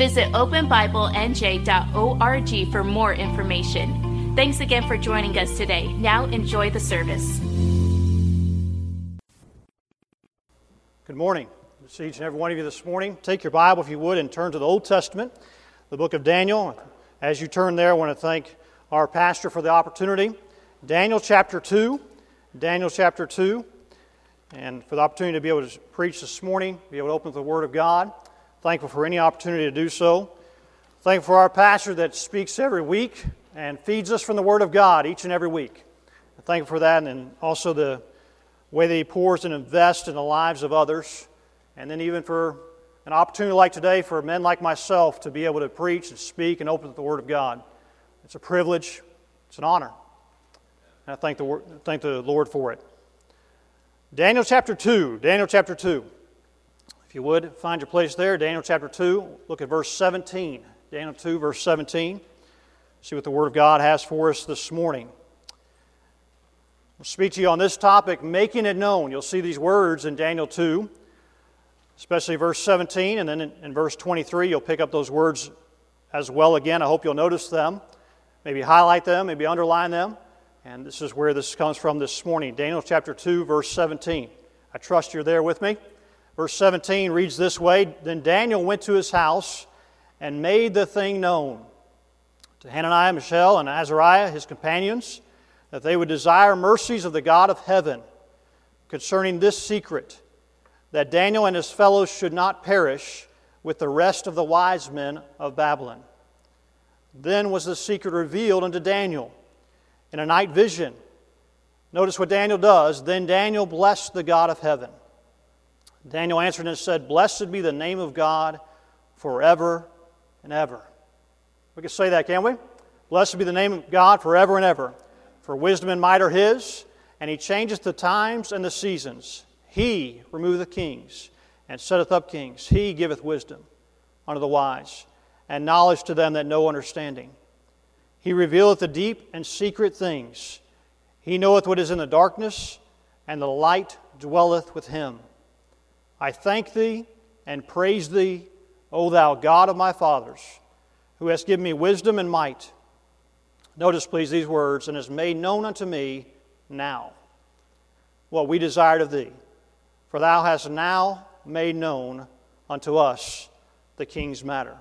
Visit openbiblenj.org for more information. Thanks again for joining us today. Now enjoy the service. Good morning. Good see each and every one of you this morning. Take your Bible, if you would, and turn to the Old Testament, the book of Daniel. As you turn there, I want to thank our pastor for the opportunity. Daniel chapter 2. Daniel chapter 2 and for the opportunity to be able to preach this morning, be able to open the Word of God. Thankful for any opportunity to do so. Thankful for our pastor that speaks every week and feeds us from the Word of God each and every week. Thankful for that, and also the way that he pours and invests in the lives of others. And then, even for an opportunity like today for men like myself to be able to preach and speak and open up the Word of God. It's a privilege, it's an honor. And I thank the, thank the Lord for it. Daniel chapter 2. Daniel chapter 2. If you would, find your place there. Daniel chapter 2. Look at verse 17. Daniel 2, verse 17. See what the Word of God has for us this morning. I'll speak to you on this topic, making it known. You'll see these words in Daniel 2, especially verse 17, and then in, in verse 23, you'll pick up those words as well again. I hope you'll notice them, maybe highlight them, maybe underline them. And this is where this comes from this morning Daniel chapter 2, verse 17. I trust you're there with me. Verse 17 reads this way Then Daniel went to his house and made the thing known to Hananiah, Mishael, and Azariah, his companions, that they would desire mercies of the God of heaven concerning this secret, that Daniel and his fellows should not perish with the rest of the wise men of Babylon. Then was the secret revealed unto Daniel in a night vision. Notice what Daniel does. Then Daniel blessed the God of heaven. Daniel answered and said, Blessed be the name of God forever and ever. We can say that, can we? Blessed be the name of God forever and ever. For wisdom and might are His, and He changeth the times and the seasons. He removeth kings and setteth up kings. He giveth wisdom unto the wise, and knowledge to them that know understanding. He revealeth the deep and secret things. He knoweth what is in the darkness, and the light dwelleth with him. I thank thee and praise thee, O thou God of my fathers, who hast given me wisdom and might. Notice, please, these words, and has made known unto me now what we desired of thee. For thou hast now made known unto us the king's matter.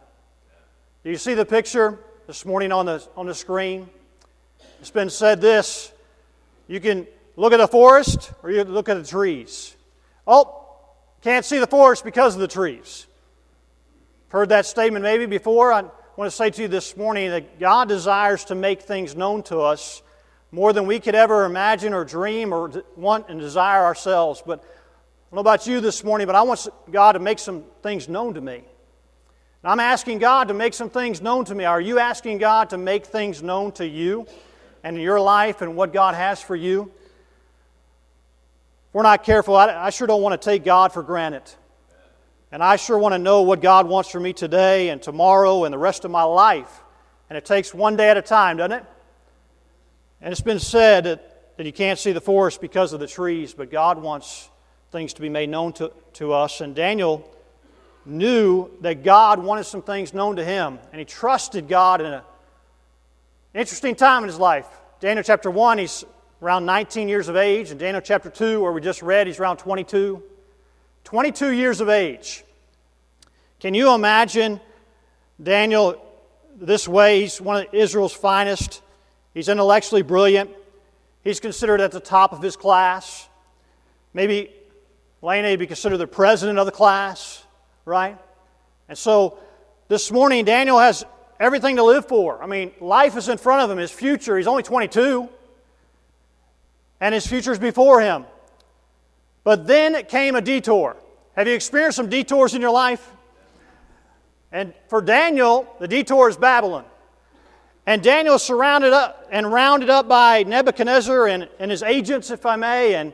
Do you see the picture? this morning on the, on the screen. It's been said this you can look at the forest or you can look at the trees. Oh, can't see the forest because of the trees. Heard that statement maybe before. I want to say to you this morning that God desires to make things known to us more than we could ever imagine or dream or want and desire ourselves. But I don't know about you this morning, but I want God to make some things known to me. And I'm asking God to make some things known to me. Are you asking God to make things known to you and your life and what God has for you? We're not careful, I, I sure don't want to take God for granted. And I sure want to know what God wants for me today and tomorrow and the rest of my life. And it takes one day at a time, doesn't it? And it's been said that, that you can't see the forest because of the trees, but God wants things to be made known to, to us. And Daniel knew that God wanted some things known to him, and he trusted God in an interesting time in his life. Daniel chapter 1, he's around 19 years of age, In Daniel chapter 2, where we just read, he's around 22. 22 years of age. Can you imagine Daniel this way? He's one of Israel's finest. He's intellectually brilliant. He's considered at the top of his class. Maybe Lane would be considered the president of the class right? And so this morning, Daniel has everything to live for. I mean, life is in front of him, his future. He's only 22, and his future is before him. But then came a detour. Have you experienced some detours in your life? And for Daniel, the detour is Babylon. And Daniel is surrounded up and rounded up by Nebuchadnezzar and, and his agents, if I may, and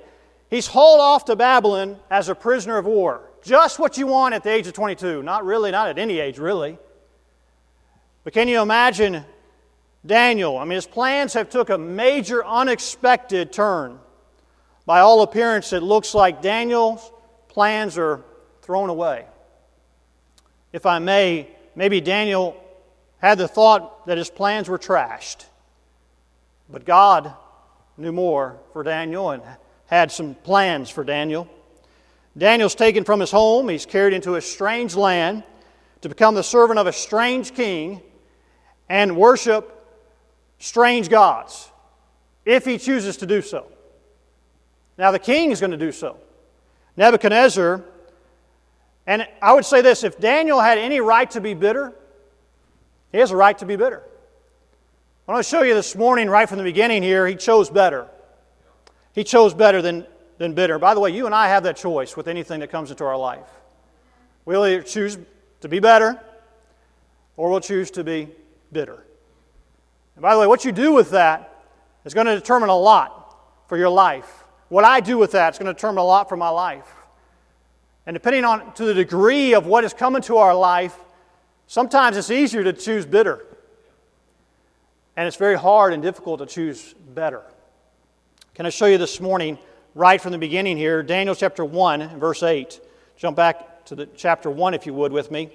he's hauled off to Babylon as a prisoner of war. Just what you want at the age of 22. Not really, not at any age, really. But can you imagine Daniel? I mean, his plans have took a major unexpected turn. By all appearance, it looks like Daniel's plans are thrown away. If I may, maybe Daniel had the thought that his plans were trashed. But God knew more for Daniel and had some plans for Daniel. Daniel's taken from his home, he's carried into a strange land to become the servant of a strange king and worship strange gods if he chooses to do so. Now, the king is going to do so. Nebuchadnezzar, and I would say this if Daniel had any right to be bitter, he has a right to be bitter. I want to show you this morning, right from the beginning here, he chose better. He chose better than, than bitter. By the way, you and I have that choice with anything that comes into our life. We'll either choose to be better or we'll choose to be bitter. And by the way, what you do with that is going to determine a lot for your life. What I do with that is going to determine a lot for my life. And depending on to the degree of what is coming to our life, sometimes it's easier to choose bitter. And it's very hard and difficult to choose better. Can I show you this morning, right from the beginning here, Daniel chapter 1, verse 8. Jump back to the chapter 1 if you would with me.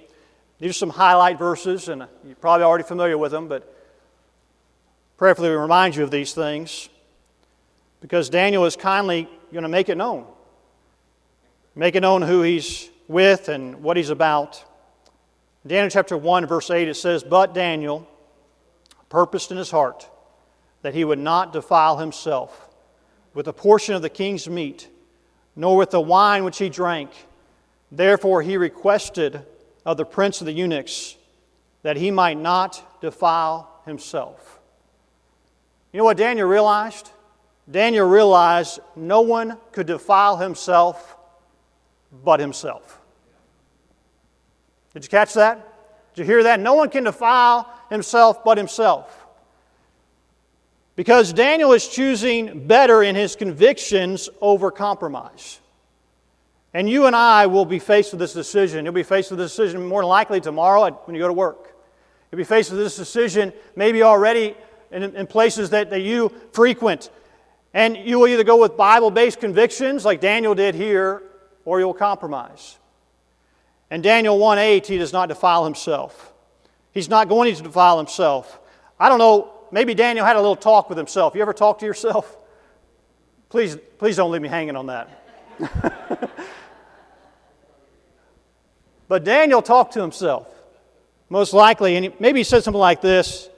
These are some highlight verses, and you're probably already familiar with them, but prayerfully remind you of these things because Daniel is kindly going to make it known. Make it known who he's with and what he's about. Daniel chapter 1, verse 8, it says, But Daniel purposed in his heart that he would not defile himself with a portion of the king's meat, nor with the wine which he drank. Therefore he requested of the prince of the eunuchs that he might not defile himself. You know what Daniel realized? Daniel realized no one could defile himself but himself. Did you catch that? Did you hear that? No one can defile himself but himself. Because Daniel is choosing better in his convictions over compromise. And you and I will be faced with this decision. You'll be faced with this decision more likely tomorrow when you go to work. You'll be faced with this decision maybe already in, in places that, that you frequent. And you will either go with Bible based convictions like Daniel did here, or you'll compromise. And Daniel 1 8, he does not defile himself. He's not going to defile himself. I don't know, maybe Daniel had a little talk with himself. You ever talk to yourself? Please, please don't leave me hanging on that. but Daniel talked to himself, most likely, and maybe he said something like this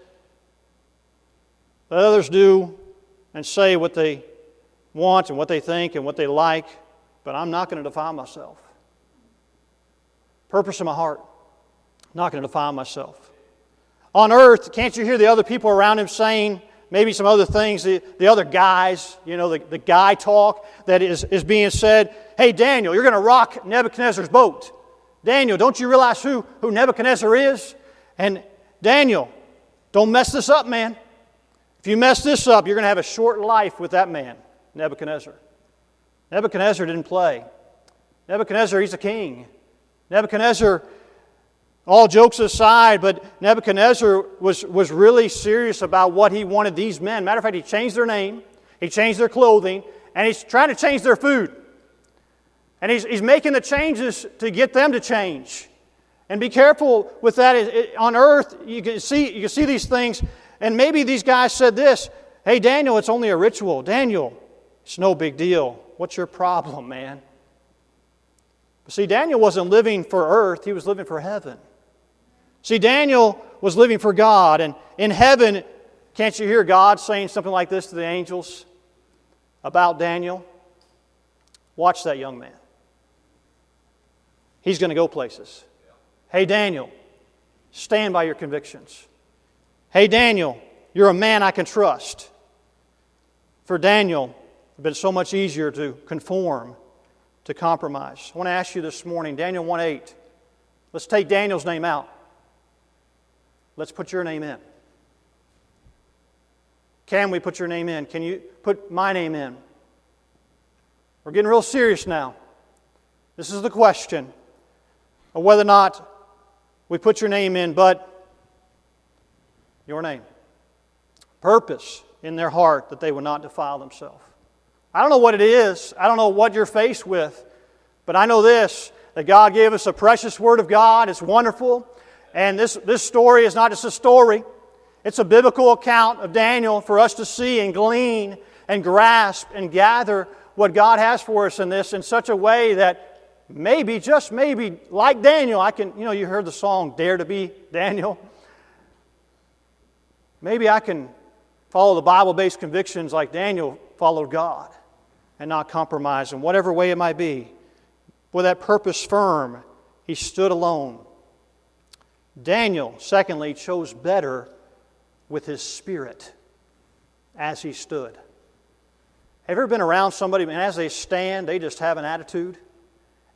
Let others do and say what they want and what they think and what they like, but I'm not going to defile myself. Purpose in my heart, not going to defile myself. On earth, can't you hear the other people around him saying maybe some other things, the, the other guys, you know, the, the guy talk that is, is being said? Hey, Daniel, you're going to rock Nebuchadnezzar's boat. Daniel, don't you realize who, who Nebuchadnezzar is? And Daniel, don't mess this up, man. If you mess this up, you're going to have a short life with that man, Nebuchadnezzar. Nebuchadnezzar didn't play. Nebuchadnezzar, he's a king. Nebuchadnezzar, all jokes aside, but Nebuchadnezzar was, was really serious about what he wanted these men. Matter of fact, he changed their name, he changed their clothing, and he's trying to change their food. And he's, he's making the changes to get them to change. And be careful with that. It, it, on earth, you can, see, you can see these things and maybe these guys said this Hey, Daniel, it's only a ritual. Daniel, it's no big deal. What's your problem, man? But see, Daniel wasn't living for earth, he was living for heaven. See, Daniel was living for God. And in heaven, can't you hear God saying something like this to the angels about Daniel? Watch that young man. He's going to go places. Hey, Daniel, stand by your convictions. Hey, Daniel, you're a man I can trust. For Daniel, it has been so much easier to conform to compromise. I want to ask you this morning, Daniel 1 8, Let's take Daniel's name out. Let's put your name in. Can we put your name in? Can you put my name in? We're getting real serious now. This is the question of whether or not we put your name in, but your name. Purpose in their heart that they would not defile themselves. I don't know what it is. I don't know what you're faced with. But I know this that God gave us a precious Word of God. It's wonderful. And this, this story is not just a story, it's a biblical account of Daniel for us to see and glean and grasp and gather what God has for us in this in such a way that maybe, just maybe, like Daniel, I can, you know, you heard the song Dare to Be Daniel. Maybe I can follow the Bible based convictions like Daniel followed God and not compromise in whatever way it might be. With that purpose firm, he stood alone. Daniel, secondly, chose better with his spirit as he stood. Have you ever been around somebody and as they stand, they just have an attitude?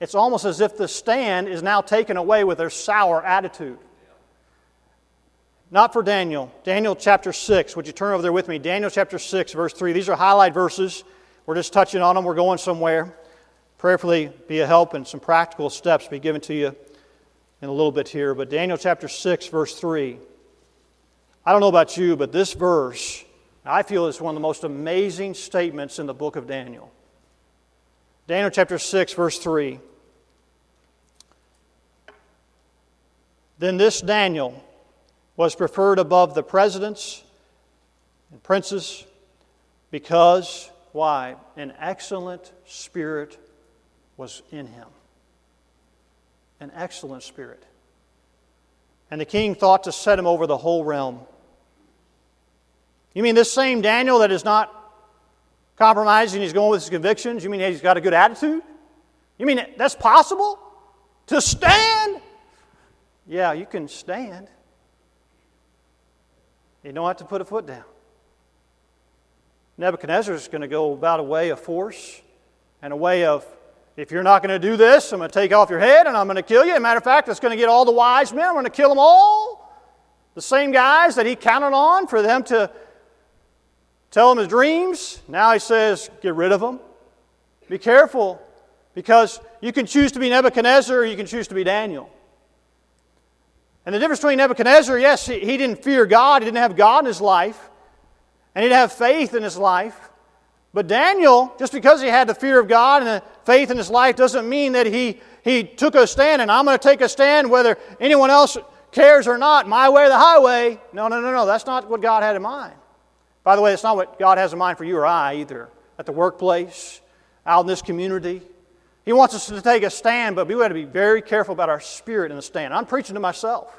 It's almost as if the stand is now taken away with their sour attitude. Not for Daniel. Daniel chapter 6. Would you turn over there with me? Daniel chapter 6, verse 3. These are highlight verses. We're just touching on them. We're going somewhere. Prayerfully be a help and some practical steps be given to you in a little bit here. But Daniel chapter 6, verse 3. I don't know about you, but this verse, I feel is one of the most amazing statements in the book of Daniel. Daniel chapter 6, verse 3. Then this Daniel was preferred above the presidents and princes because, why? An excellent spirit was in him. An excellent spirit. And the king thought to set him over the whole realm. You mean this same Daniel that is not compromising, he's going with his convictions? You mean he's got a good attitude? You mean that's possible? To stand? Yeah, you can stand. You don't have to put a foot down. Nebuchadnezzar is going to go about a way of force and a way of, if you're not going to do this, I'm going to take off your head and I'm going to kill you. As a matter of fact, it's going to get all the wise men. I'm going to kill them all. The same guys that he counted on for them to tell him his dreams. Now he says, get rid of them. Be careful because you can choose to be Nebuchadnezzar or you can choose to be Daniel. And the difference between Nebuchadnezzar, yes, he, didn't fear God, he didn't have God in his life, and he didn't have faith in his life. But Daniel, just because he had the fear of God and the faith in his life, doesn't mean that he, he took a stand and I'm going to take a stand whether anyone else cares or not, my way or the highway. No, no, no, no. That's not what God had in mind. By the way, it's not what God has in mind for you or I either. At the workplace, out in this community, he wants us to take a stand, but we have to be very careful about our spirit in the stand. I'm preaching to myself.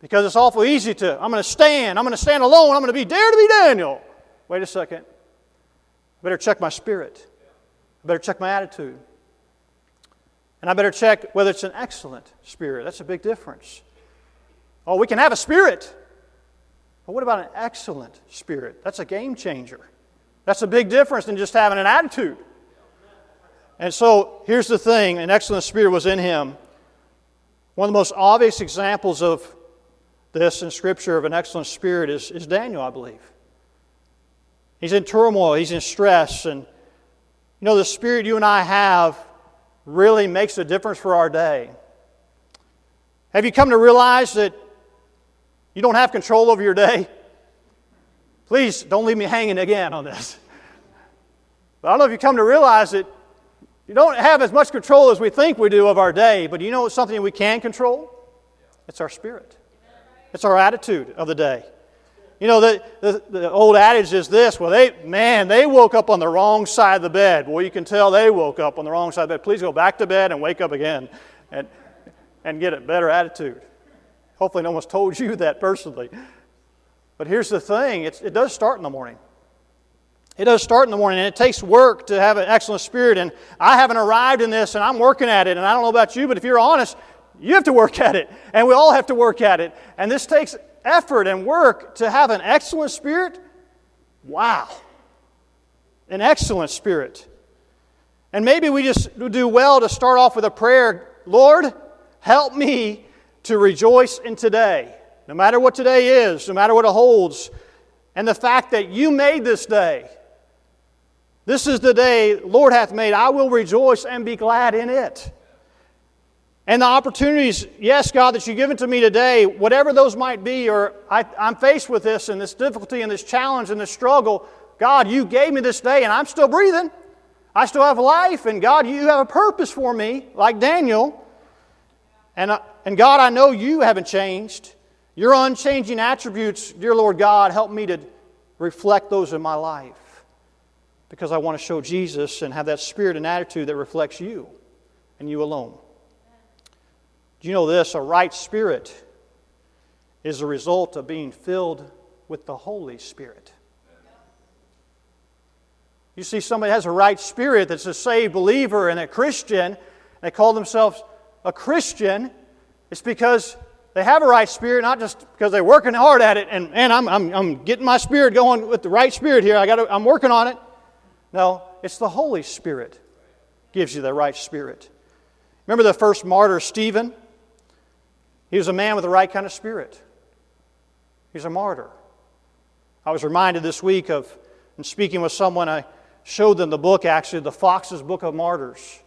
Because it's awful easy to, I'm going to stand, I'm going to stand alone, I'm going to be dare to be Daniel. Wait a second. I better check my spirit. I better check my attitude. And I better check whether it's an excellent spirit. That's a big difference. Oh, we can have a spirit. But what about an excellent spirit? That's a game changer. That's a big difference than just having an attitude. And so here's the thing an excellent spirit was in him. One of the most obvious examples of this in Scripture of an excellent spirit is, is Daniel, I believe. He's in turmoil, he's in stress, and you know, the spirit you and I have really makes a difference for our day. Have you come to realize that you don't have control over your day? Please don't leave me hanging again on this. But I don't know if you come to realize that you don't have as much control as we think we do of our day, but you know it's something we can control? It's our spirit. It's our attitude of the day. You know, the, the, the, old adage is this well, they, man, they woke up on the wrong side of the bed. Well, you can tell they woke up on the wrong side of the bed. Please go back to bed and wake up again and, and get a better attitude. Hopefully, no one's told you that personally. But here's the thing it does start in the morning. It does start in the morning, and it takes work to have an excellent spirit. And I haven't arrived in this, and I'm working at it. And I don't know about you, but if you're honest, you have to work at it, and we all have to work at it. And this takes effort and work to have an excellent spirit. Wow. An excellent spirit. And maybe we just do well to start off with a prayer Lord, help me to rejoice in today, no matter what today is, no matter what it holds, and the fact that you made this day. This is the day Lord hath made. I will rejoice and be glad in it. And the opportunities, yes, God, that you've given to me today, whatever those might be, or I, am faced with this and this difficulty and this challenge and this struggle, God, you gave me this day and I'm still breathing. I still have life, and God, you have a purpose for me, like Daniel. And, uh, and God, I know you haven't changed. Your unchanging attributes, dear Lord God, help me to reflect those in my life because I want to show Jesus and have that spirit and attitude that reflects you and you alone. Do you know this? A right spirit is a result of being filled with the Holy Spirit. You see, somebody has a right spirit that's a saved believer and a Christian, they call themselves a Christian, it's because they have a right spirit, not just because they're working hard at it and, and I'm, I'm, I'm getting my spirit going with the right spirit here. I got I'm working on it. No, it's the Holy Spirit gives you the right spirit. Remember the first martyr, Stephen? He was a man with the right kind of spirit. He's a martyr. I was reminded this week of, in speaking with someone, I showed them the book, actually, the Fox's Book of Martyrs.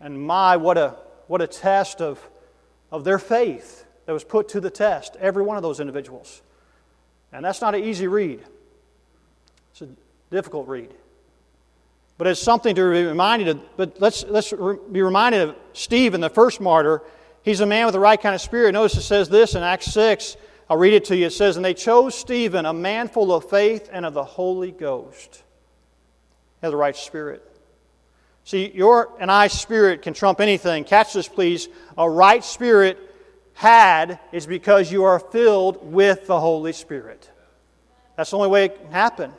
And my, what a, what a test of, of their faith that was put to the test, every one of those individuals. And that's not an easy read, it's a difficult read. But it's something to be reminded of. But let's, let's be reminded of Stephen, the first martyr. He's a man with the right kind of spirit. Notice it says this in Acts 6. I'll read it to you. It says, And they chose Stephen, a man full of faith and of the Holy Ghost. He the right spirit. See, your and I spirit can trump anything. Catch this, please. A right spirit had is because you are filled with the Holy Spirit. That's the only way it can happen.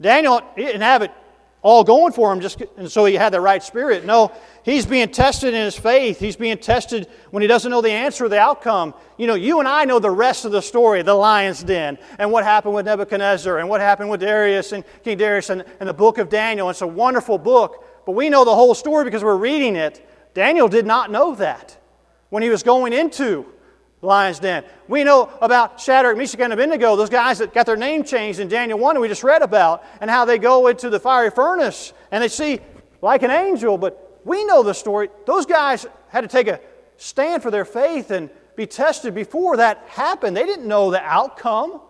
Daniel didn't have it all going for him just and so he had the right spirit. No, he's being tested in his faith. He's being tested when he doesn't know the answer or the outcome. You know, you and I know the rest of the story, the lion's den, and what happened with Nebuchadnezzar, and what happened with Darius and King Darius and, and the book of Daniel. It's a wonderful book, but we know the whole story because we're reading it. Daniel did not know that when he was going into lion's den. We know about Shadrach, Meshach, and Abednego, those guys that got their name changed in Daniel 1 that we just read about, and how they go into the fiery furnace and they see like an angel, but we know the story. Those guys had to take a stand for their faith and be tested before that happened. They didn't know the outcome.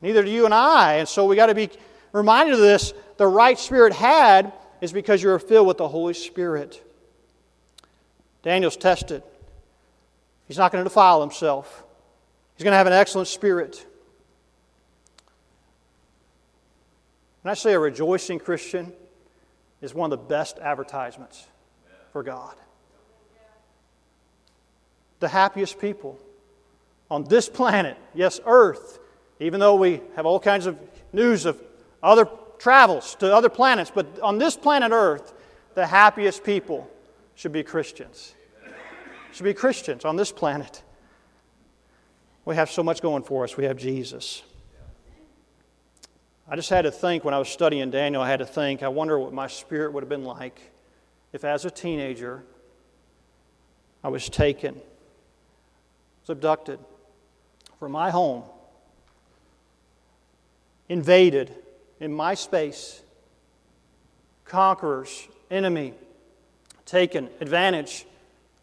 Neither do you and I. And so we got to be reminded of this. The right spirit had is because you're filled with the Holy Spirit. Daniel's tested. He's not going to defile himself. He's going to have an excellent spirit. And I say a rejoicing Christian is one of the best advertisements for God. The happiest people on this planet, yes, Earth, even though we have all kinds of news of other travels to other planets, but on this planet Earth, the happiest people should be Christians should be Christians on this planet. We have so much going for us. We have Jesus. I just had to think when I was studying Daniel, I had to think, I wonder what my spirit would have been like if, as a teenager, I was taken, was abducted from my home, invaded in my space, conquerors, enemy, taken advantage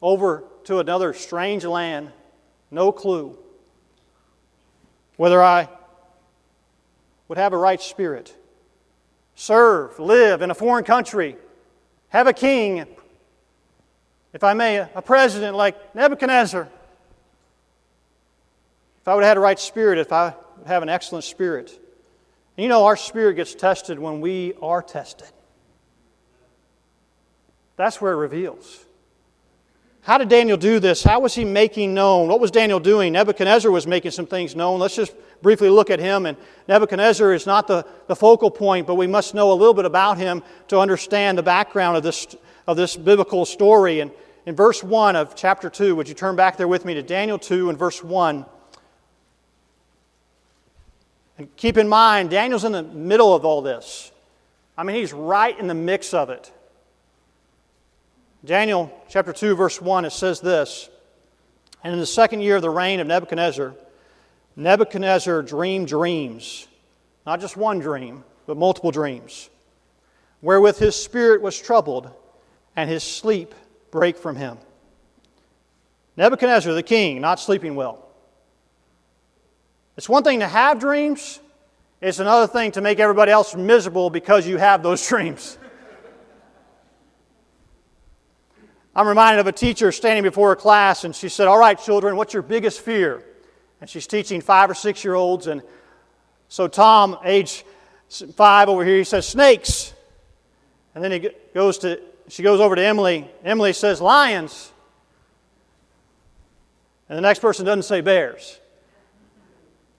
over to another strange land, no clue whether I would have a right spirit, serve, live in a foreign country, have a king, if I may, a president like Nebuchadnezzar. If I would have had a right spirit, if I would have an excellent spirit. And you know, our spirit gets tested when we are tested. That's where it reveals. How did Daniel do this? How was he making known? What was Daniel doing? Nebuchadnezzar was making some things known. Let's just briefly look at him. And Nebuchadnezzar is not the, the focal point, but we must know a little bit about him to understand the background of this, of this biblical story. And in verse 1 of chapter 2, would you turn back there with me to Daniel 2 and verse 1? And keep in mind, Daniel's in the middle of all this. I mean, he's right in the mix of it. Daniel chapter 2, verse 1, it says this And in the second year of the reign of Nebuchadnezzar, Nebuchadnezzar dreamed dreams, not just one dream, but multiple dreams, wherewith his spirit was troubled, and his sleep brake from him. Nebuchadnezzar, the king, not sleeping well. It's one thing to have dreams, it's another thing to make everybody else miserable because you have those dreams. I'm reminded of a teacher standing before a class, and she said, All right, children, what's your biggest fear? And she's teaching five or six year olds. And so Tom, age five over here, he says, Snakes. And then he goes to, she goes over to Emily. Emily says, Lions. And the next person doesn't say bears.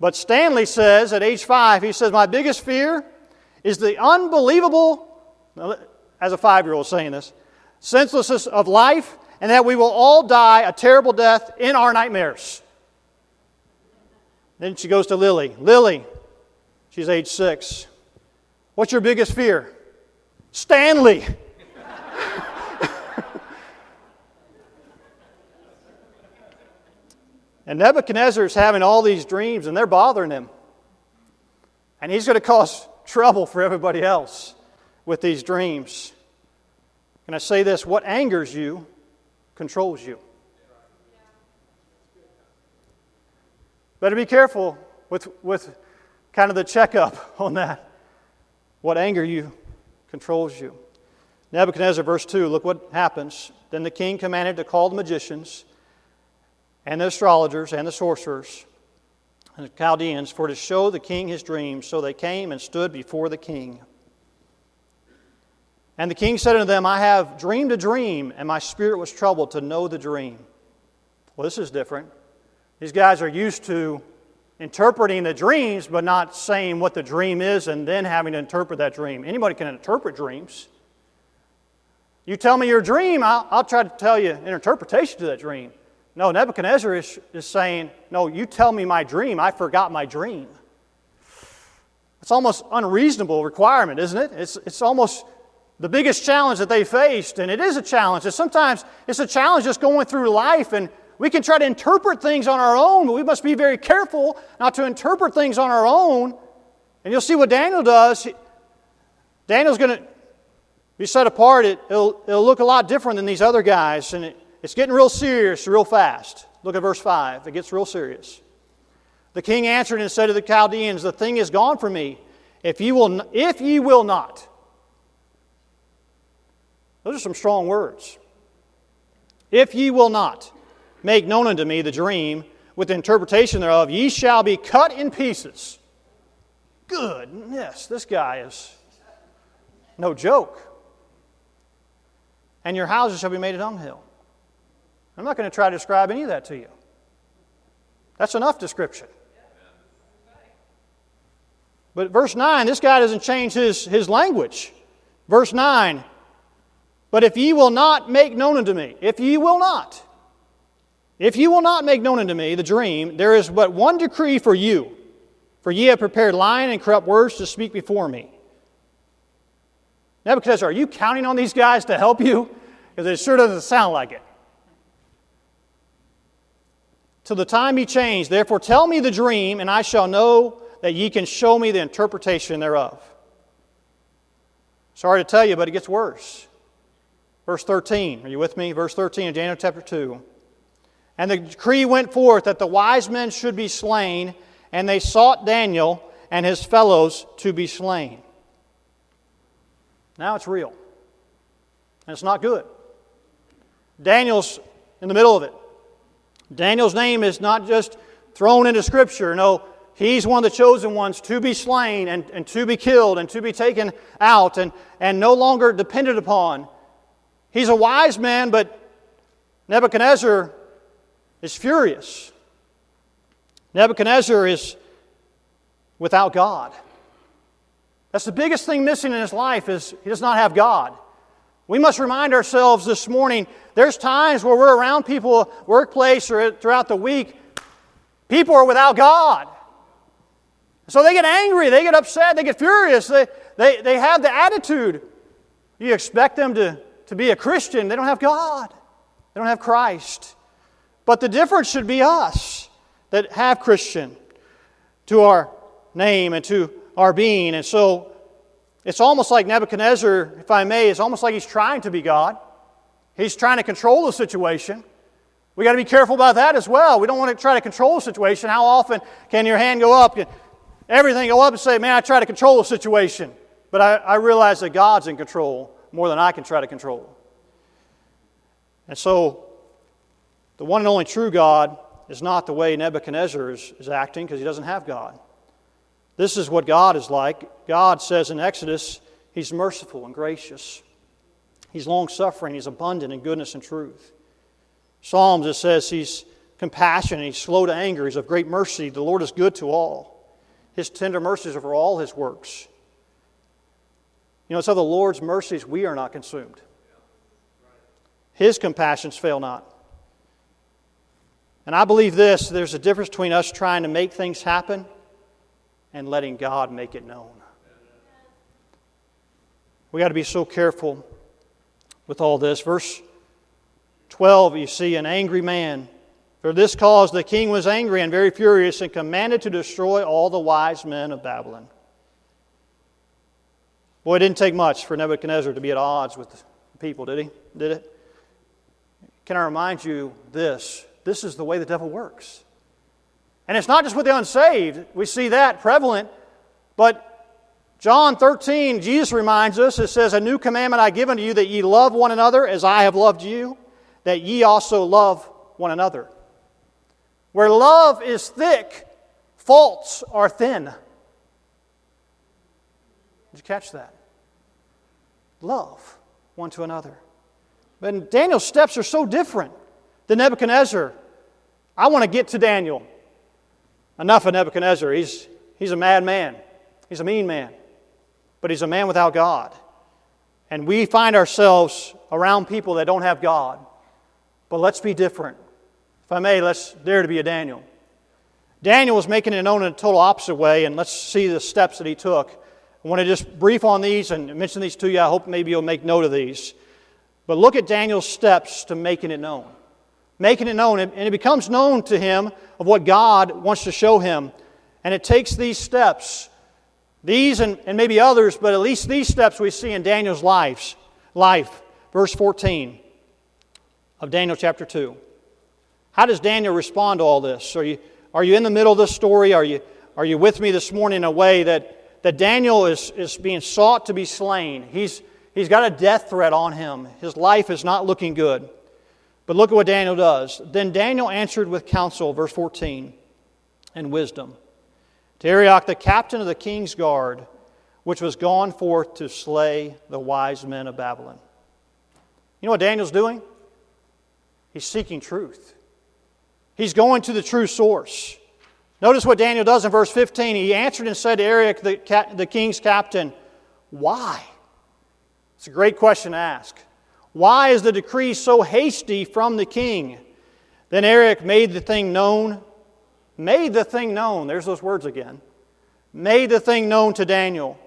But Stanley says at age five, he says, My biggest fear is the unbelievable, as a five year old saying this, senselessness of life, and that we will all die a terrible death in our nightmares. Then she goes to Lily. Lily, she's age six. What's your biggest fear? Stanley. and Nebuchadnezzar is having all these dreams, and they're bothering him. And he's going to cause trouble for everybody else with these dreams. Can I say this? What angers you controls you. Better be careful with, with kind of the checkup on that. What anger you controls you. Nebuchadnezzar, verse 2, look what happens. Then the king commanded to call the magicians and the astrologers and the sorcerers and the Chaldeans for to show the king his dreams. So they came and stood before the king. And the king said unto them, I have dreamed a dream, and my spirit was troubled to know the dream. Well, this is different. These guys are used to interpreting the dreams, but not saying what the dream is and then having to interpret that dream. Anybody can interpret dreams. You tell me your dream, I'll, I'll try to tell you an interpretation to that dream. No, Nebuchadnezzar is, is saying, No, you tell me my dream. I forgot my dream. It's almost unreasonable requirement, isn't it? It's, it's almost the biggest challenge that they faced, and it is a challenge. And sometimes it's a challenge just going through life, and we can try to interpret things on our own, but we must be very careful not to interpret things on our own. And you'll see what Daniel does. Daniel's going to be set apart. It, will it'll look a lot different than these other guys, and it, it's getting real serious real fast. Look at verse 5. It gets real serious. The king answered and said to the Chaldeans, The thing is gone from me. If ye will, if ye will not, those are some strong words. If ye will not make known unto me the dream with the interpretation thereof, ye shall be cut in pieces. Goodness, this guy is no joke. And your houses shall be made a dunghill. I'm not going to try to describe any of that to you. That's enough description. But verse 9, this guy doesn't change his, his language. Verse 9, but if ye will not make known unto me, if ye will not, if ye will not make known unto me the dream, there is but one decree for you, for ye have prepared lying and corrupt words to speak before me. Nebuchadnezzar, are you counting on these guys to help you? Because it sure doesn't sound like it. Till the time be changed, therefore tell me the dream, and I shall know that ye can show me the interpretation thereof. Sorry to tell you, but it gets worse. Verse 13. Are you with me? Verse 13 of Daniel chapter 2. And the decree went forth that the wise men should be slain, and they sought Daniel and his fellows to be slain. Now it's real. And it's not good. Daniel's in the middle of it. Daniel's name is not just thrown into Scripture. No, he's one of the chosen ones to be slain and, and to be killed and to be taken out and, and no longer depended upon. He's a wise man, but Nebuchadnezzar is furious. Nebuchadnezzar is without God. That's the biggest thing missing in his life is he does not have God. We must remind ourselves this morning there's times where we're around people, workplace or throughout the week, people are without God. So they get angry, they get upset, they get furious, they, they, they have the attitude. You expect them to to be a Christian, they don't have God, they don't have Christ. But the difference should be us that have Christian to our name and to our being. And so it's almost like Nebuchadnezzar, if I may, it's almost like he's trying to be God. He's trying to control the situation. We got to be careful about that as well. We don't want to try to control the situation. How often can your hand go up, everything go up and say, Man, I try to control the situation. But I, I realize that God's in control more than I can try to control. And so, the one and only true God is not the way Nebuchadnezzar is, is acting because he doesn't have God. This is what God is like. God says in Exodus, He's merciful and gracious. He's long suffering. He's abundant in goodness and truth. Psalms, it says He's compassionate. He's slow to anger. He's of great mercy. The Lord is good to all. His tender mercies are for all His works. You know, of the Lord's mercies we are not consumed. His compassions fail not. And I believe this there's a difference between us trying to make things happen and letting God make it known. We got to be so careful with all this. Verse 12, you see an angry man. For this cause the king was angry and very furious and commanded to destroy all the wise men of Babylon. Boy, it didn't take much for Nebuchadnezzar to be at odds with the people, did he? Did it? Can I remind you this? This is the way the devil works. And it's not just with the unsaved, we see that prevalent, but John 13, Jesus reminds us, it says, A new commandment I give unto you that ye love one another as I have loved you, that ye also love one another. Where love is thick, faults are thin. Did you catch that? Love one to another. But Daniel's steps are so different than Nebuchadnezzar. I want to get to Daniel. Enough of Nebuchadnezzar. He's, he's a mad man, he's a mean man, but he's a man without God. And we find ourselves around people that don't have God. But let's be different. If I may, let's dare to be a Daniel. Daniel was making it known in a total opposite way, and let's see the steps that he took. I want to just brief on these and mention these to you. I hope maybe you'll make note of these. But look at Daniel's steps to making it known. Making it known, and it becomes known to him of what God wants to show him. And it takes these steps, these and, and maybe others, but at least these steps we see in Daniel's life. Life, verse 14 of Daniel chapter 2. How does Daniel respond to all this? Are you, are you in the middle of this story? Are you, are you with me this morning in a way that that Daniel is, is being sought to be slain. He's, he's got a death threat on him. His life is not looking good. But look at what Daniel does. Then Daniel answered with counsel, verse 14, and wisdom to Arioch, the captain of the king's guard, which was gone forth to slay the wise men of Babylon. You know what Daniel's doing? He's seeking truth. He's going to the true source. Notice what Daniel does in verse 15. He answered and said to Arioch, the, the king's captain, Why? It's a great question to ask. Why is the decree so hasty from the king? Then Arioch made the thing known. Made the thing known. There's those words again. Made the thing known to Daniel.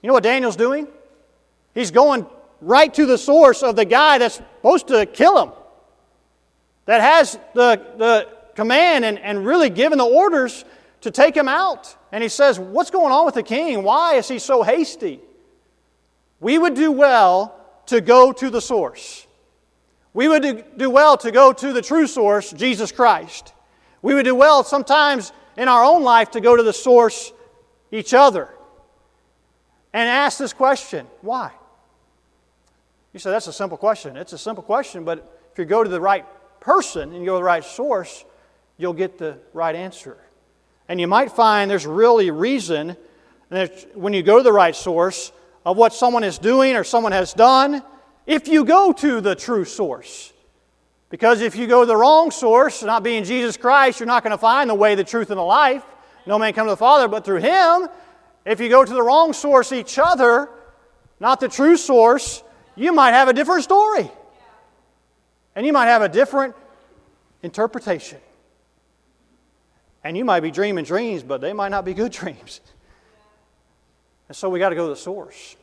You know what Daniel's doing? He's going right to the source of the guy that's supposed to kill him, that has the, the command and, and really given the orders to take him out. And he says, What's going on with the king? Why is he so hasty? We would do well to go to the source. We would do well to go to the true source, Jesus Christ. We would do well sometimes in our own life to go to the source, each other, and ask this question why? You say, That's a simple question. It's a simple question, but if you go to the right person and you go to the right source, you'll get the right answer. And you might find there's really reason when you go to the right source of what someone is doing or someone has done, if you go to the true source. Because if you go to the wrong source, not being Jesus Christ, you're not going to find the way, the truth, and the life. No man come to the Father but through Him. If you go to the wrong source, each other, not the true source, you might have a different story. And you might have a different interpretation. And you might be dreaming dreams, but they might not be good dreams. And so we got to go to the source,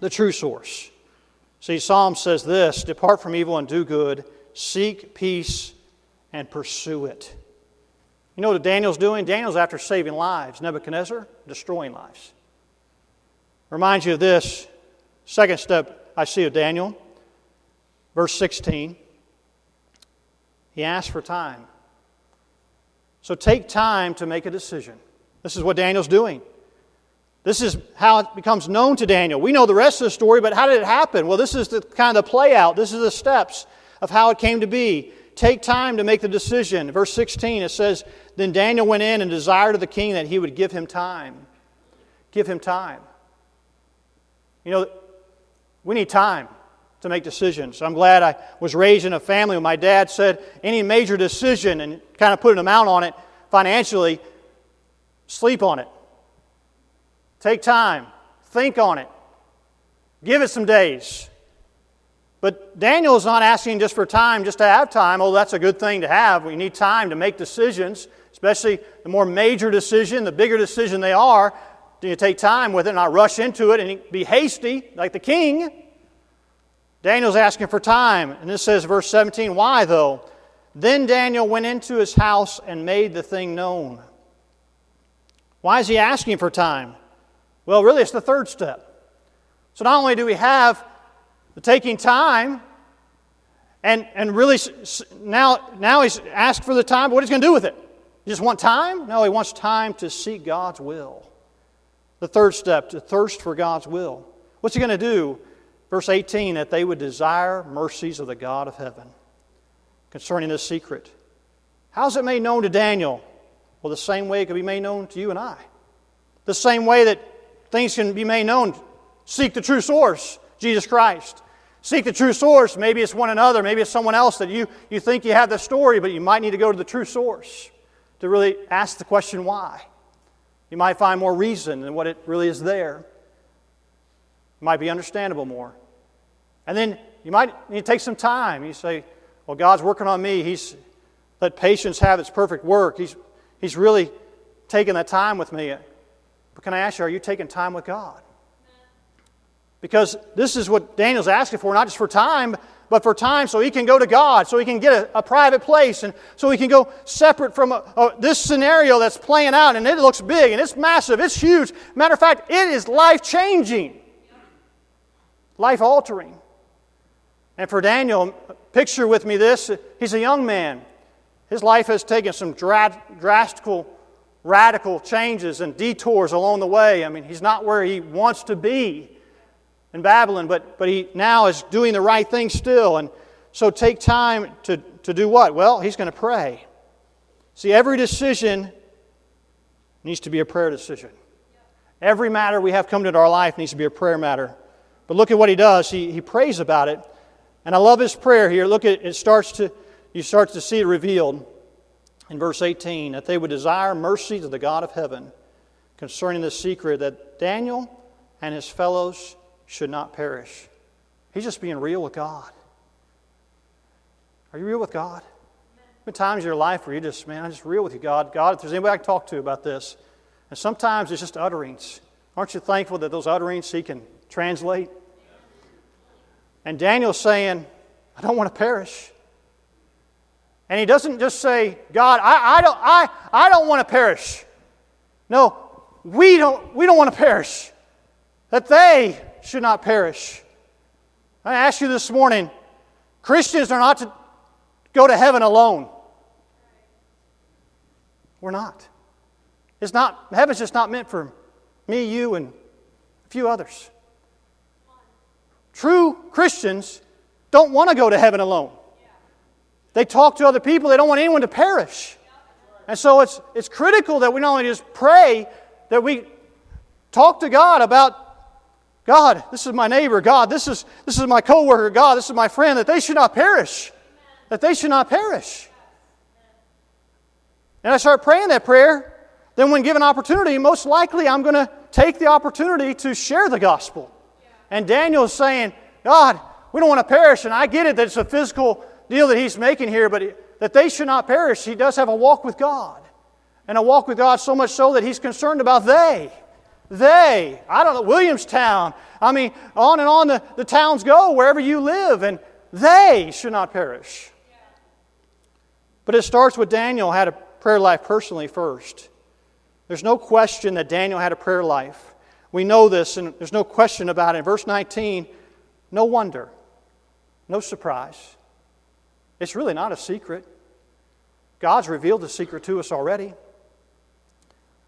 the true source. See, Psalm says this Depart from evil and do good, seek peace and pursue it. You know what Daniel's doing? Daniel's after saving lives. Nebuchadnezzar, destroying lives. Reminds you of this. Second step I see of Daniel, verse 16. He asked for time. So take time to make a decision. This is what Daniel's doing. This is how it becomes known to Daniel. We know the rest of the story, but how did it happen? Well, this is the kind of the play out. This is the steps of how it came to be. Take time to make the decision. Verse 16, it says, Then Daniel went in and desired of the king that he would give him time. Give him time. You know, we need time to make decisions. I'm glad I was raised in a family where my dad said any major decision and kind of put an amount on it financially, sleep on it. Take time, think on it, give it some days. But Daniel is not asking just for time, just to have time. Oh, that's a good thing to have. We need time to make decisions, especially the more major decision, the bigger decision they are. Do you take time with it, not rush into it and be hasty like the king? Daniel's asking for time. And this says, verse 17, why though? Then Daniel went into his house and made the thing known. Why is he asking for time? Well, really, it's the third step. So not only do we have the taking time, and, and really now, now he's asked for the time, but what is he going to do with it? He just want time? No, he wants time to seek God's will. The third step, to thirst for God's will. What's he going to do? Verse 18, that they would desire mercies of the God of heaven concerning this secret. How's it made known to Daniel? Well, the same way it could be made known to you and I. The same way that things can be made known. Seek the true source, Jesus Christ. Seek the true source. Maybe it's one another, maybe it's someone else that you, you think you have the story, but you might need to go to the true source to really ask the question why. You might find more reason than what it really is there. Might be understandable more. And then you might need to take some time. You say, Well, God's working on me. He's let patience have its perfect work. He's, he's really taking that time with me. But can I ask you, are you taking time with God? Because this is what Daniel's asking for, not just for time, but for time so he can go to God, so he can get a, a private place, and so he can go separate from a, a, this scenario that's playing out. And it looks big, and it's massive, it's huge. Matter of fact, it is life changing, life altering. And for Daniel, picture with me this he's a young man. His life has taken some dra- drastic radical changes and detours along the way. I mean, he's not where he wants to be in Babylon, but, but he now is doing the right thing still. And so take time to, to do what? Well, he's going to pray. See, every decision needs to be a prayer decision. Every matter we have come into our life needs to be a prayer matter. But look at what he does. He, he prays about it. And I love his prayer here. Look at it starts to you start to see it revealed in verse 18 that they would desire mercy to the God of heaven concerning the secret that Daniel and his fellows should not perish. He's just being real with God. Are you real with God? Been times in your life where you just, man, I'm just real with you, God. God, if there's anybody I can talk to about this. And sometimes it's just utterings. Aren't you thankful that those utterings He can translate? And Daniel's saying, I don't want to perish. And he doesn't just say, God, I, I, don't, I, I don't want to perish. No, we don't, we don't want to perish. That they should not perish. I ask you this morning Christians are not to go to heaven alone. We're not. It's not, heaven's just not meant for me, you, and a few others. True Christians don't want to go to heaven alone. They talk to other people, they don't want anyone to perish. And so it's, it's critical that we not only just pray, that we talk to God about God, this is my neighbor. God, this is, this is my coworker. God, this is my friend, that they should not perish. That they should not perish. And I start praying that prayer. Then, when given opportunity, most likely I'm going to take the opportunity to share the gospel. And Daniel is saying, God, we don't want to perish. And I get it that it's a physical deal that he's making here, but that they should not perish. He does have a walk with God. And a walk with God so much so that he's concerned about they. They, I don't know, Williamstown. I mean, on and on the, the towns go, wherever you live, and they should not perish. But it starts with Daniel had a prayer life personally first. There's no question that Daniel had a prayer life. We know this, and there's no question about it. In verse 19, no wonder, no surprise. It's really not a secret. God's revealed the secret to us already.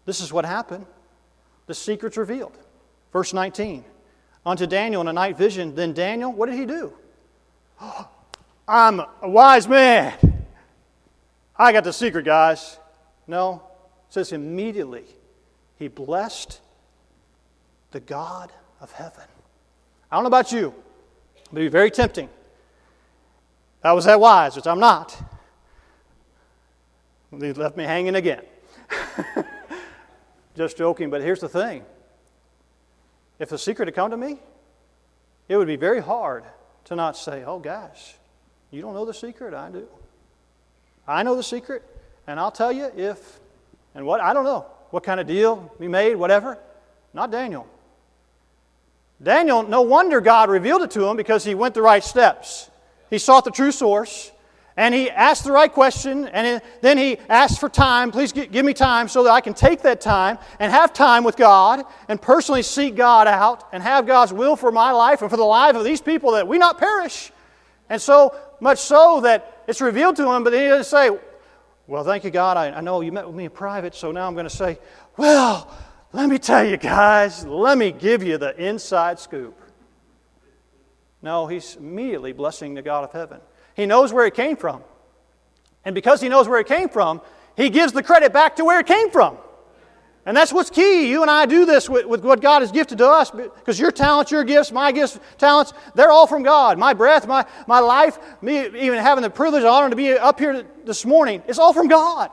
This is what happened. The secret's revealed. Verse 19. Unto Daniel in a night vision, then Daniel, what did he do? I'm a wise man. I got the secret, guys. No. It says immediately he blessed the God of heaven. I don't know about you, it would be very tempting. I was that wise, which I'm not. They left me hanging again. Just joking, but here's the thing. If the secret had come to me, it would be very hard to not say, Oh, gosh, you don't know the secret? I do. I know the secret, and I'll tell you if and what, I don't know what kind of deal we made, whatever. Not Daniel. Daniel, no wonder God revealed it to him because he went the right steps. He sought the true source and he asked the right question and then he asked for time. Please give me time so that I can take that time and have time with God and personally seek God out and have God's will for my life and for the life of these people that we not perish. And so much so that it's revealed to him, but then he doesn't say, Well, thank you, God. I, I know you met with me in private, so now I'm going to say, Well, let me tell you guys, let me give you the inside scoop. No, he's immediately blessing the God of heaven. He knows where it came from. And because he knows where it came from, he gives the credit back to where it came from. And that's what's key. You and I do this with, with what God has gifted to us because your talents, your gifts, my gifts, talents, they're all from God. My breath, my, my life, me even having the privilege and honor to be up here this morning, it's all from God.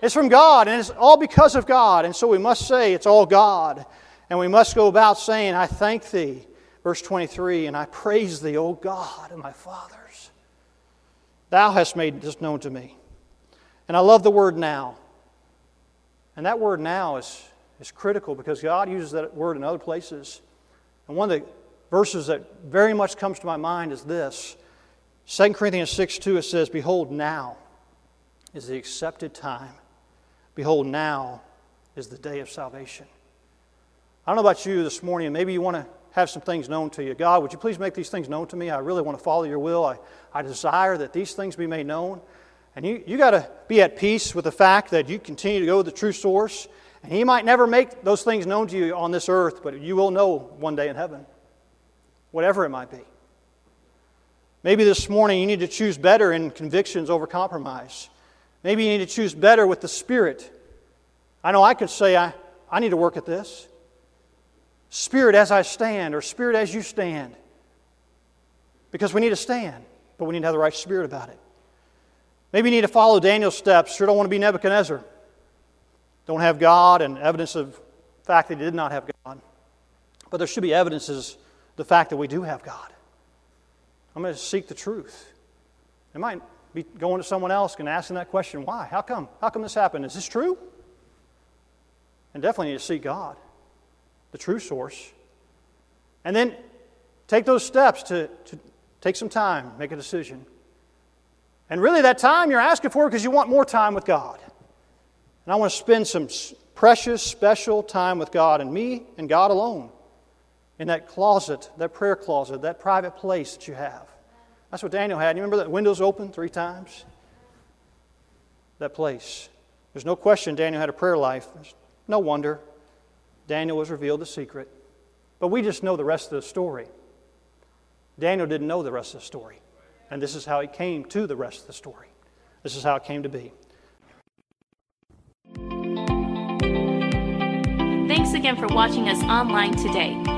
It's from God, and it's all because of God. And so we must say it's all God. And we must go about saying, I thank thee, verse 23, and I praise thee, O God of my fathers. Thou hast made this known to me. And I love the word now. And that word now is, is critical because God uses that word in other places. And one of the verses that very much comes to my mind is this 2 Corinthians 6 2, it says, Behold, now is the accepted time Behold, now is the day of salvation. I don't know about you this morning, maybe you want to have some things known to you. God, would you please make these things known to me? I really want to follow your will. I, I desire that these things be made known. And you, you got to be at peace with the fact that you continue to go to the true source. And He might never make those things known to you on this earth, but you will know one day in heaven, whatever it might be. Maybe this morning you need to choose better in convictions over compromise. Maybe you need to choose better with the Spirit. I know I could say, I, I need to work at this. Spirit as I stand, or Spirit as you stand. Because we need to stand, but we need to have the right spirit about it. Maybe you need to follow Daniel's steps. Sure don't want to be Nebuchadnezzar. Don't have God and evidence of fact that he did not have God. But there should be evidences the fact that we do have God. I'm going to seek the truth. It might be going to someone else and asking that question why? How come? How come this happened? Is this true? And definitely need to seek God, the true source. And then take those steps to, to take some time, make a decision. And really, that time you're asking for because you want more time with God. And I want to spend some precious, special time with God and me and God alone in that closet, that prayer closet, that private place that you have. That's what Daniel had. You remember that windows open three times? That place. There's no question Daniel had a prayer life. There's no wonder Daniel was revealed the secret. But we just know the rest of the story. Daniel didn't know the rest of the story. And this is how he came to the rest of the story. This is how it came to be. Thanks again for watching us online today.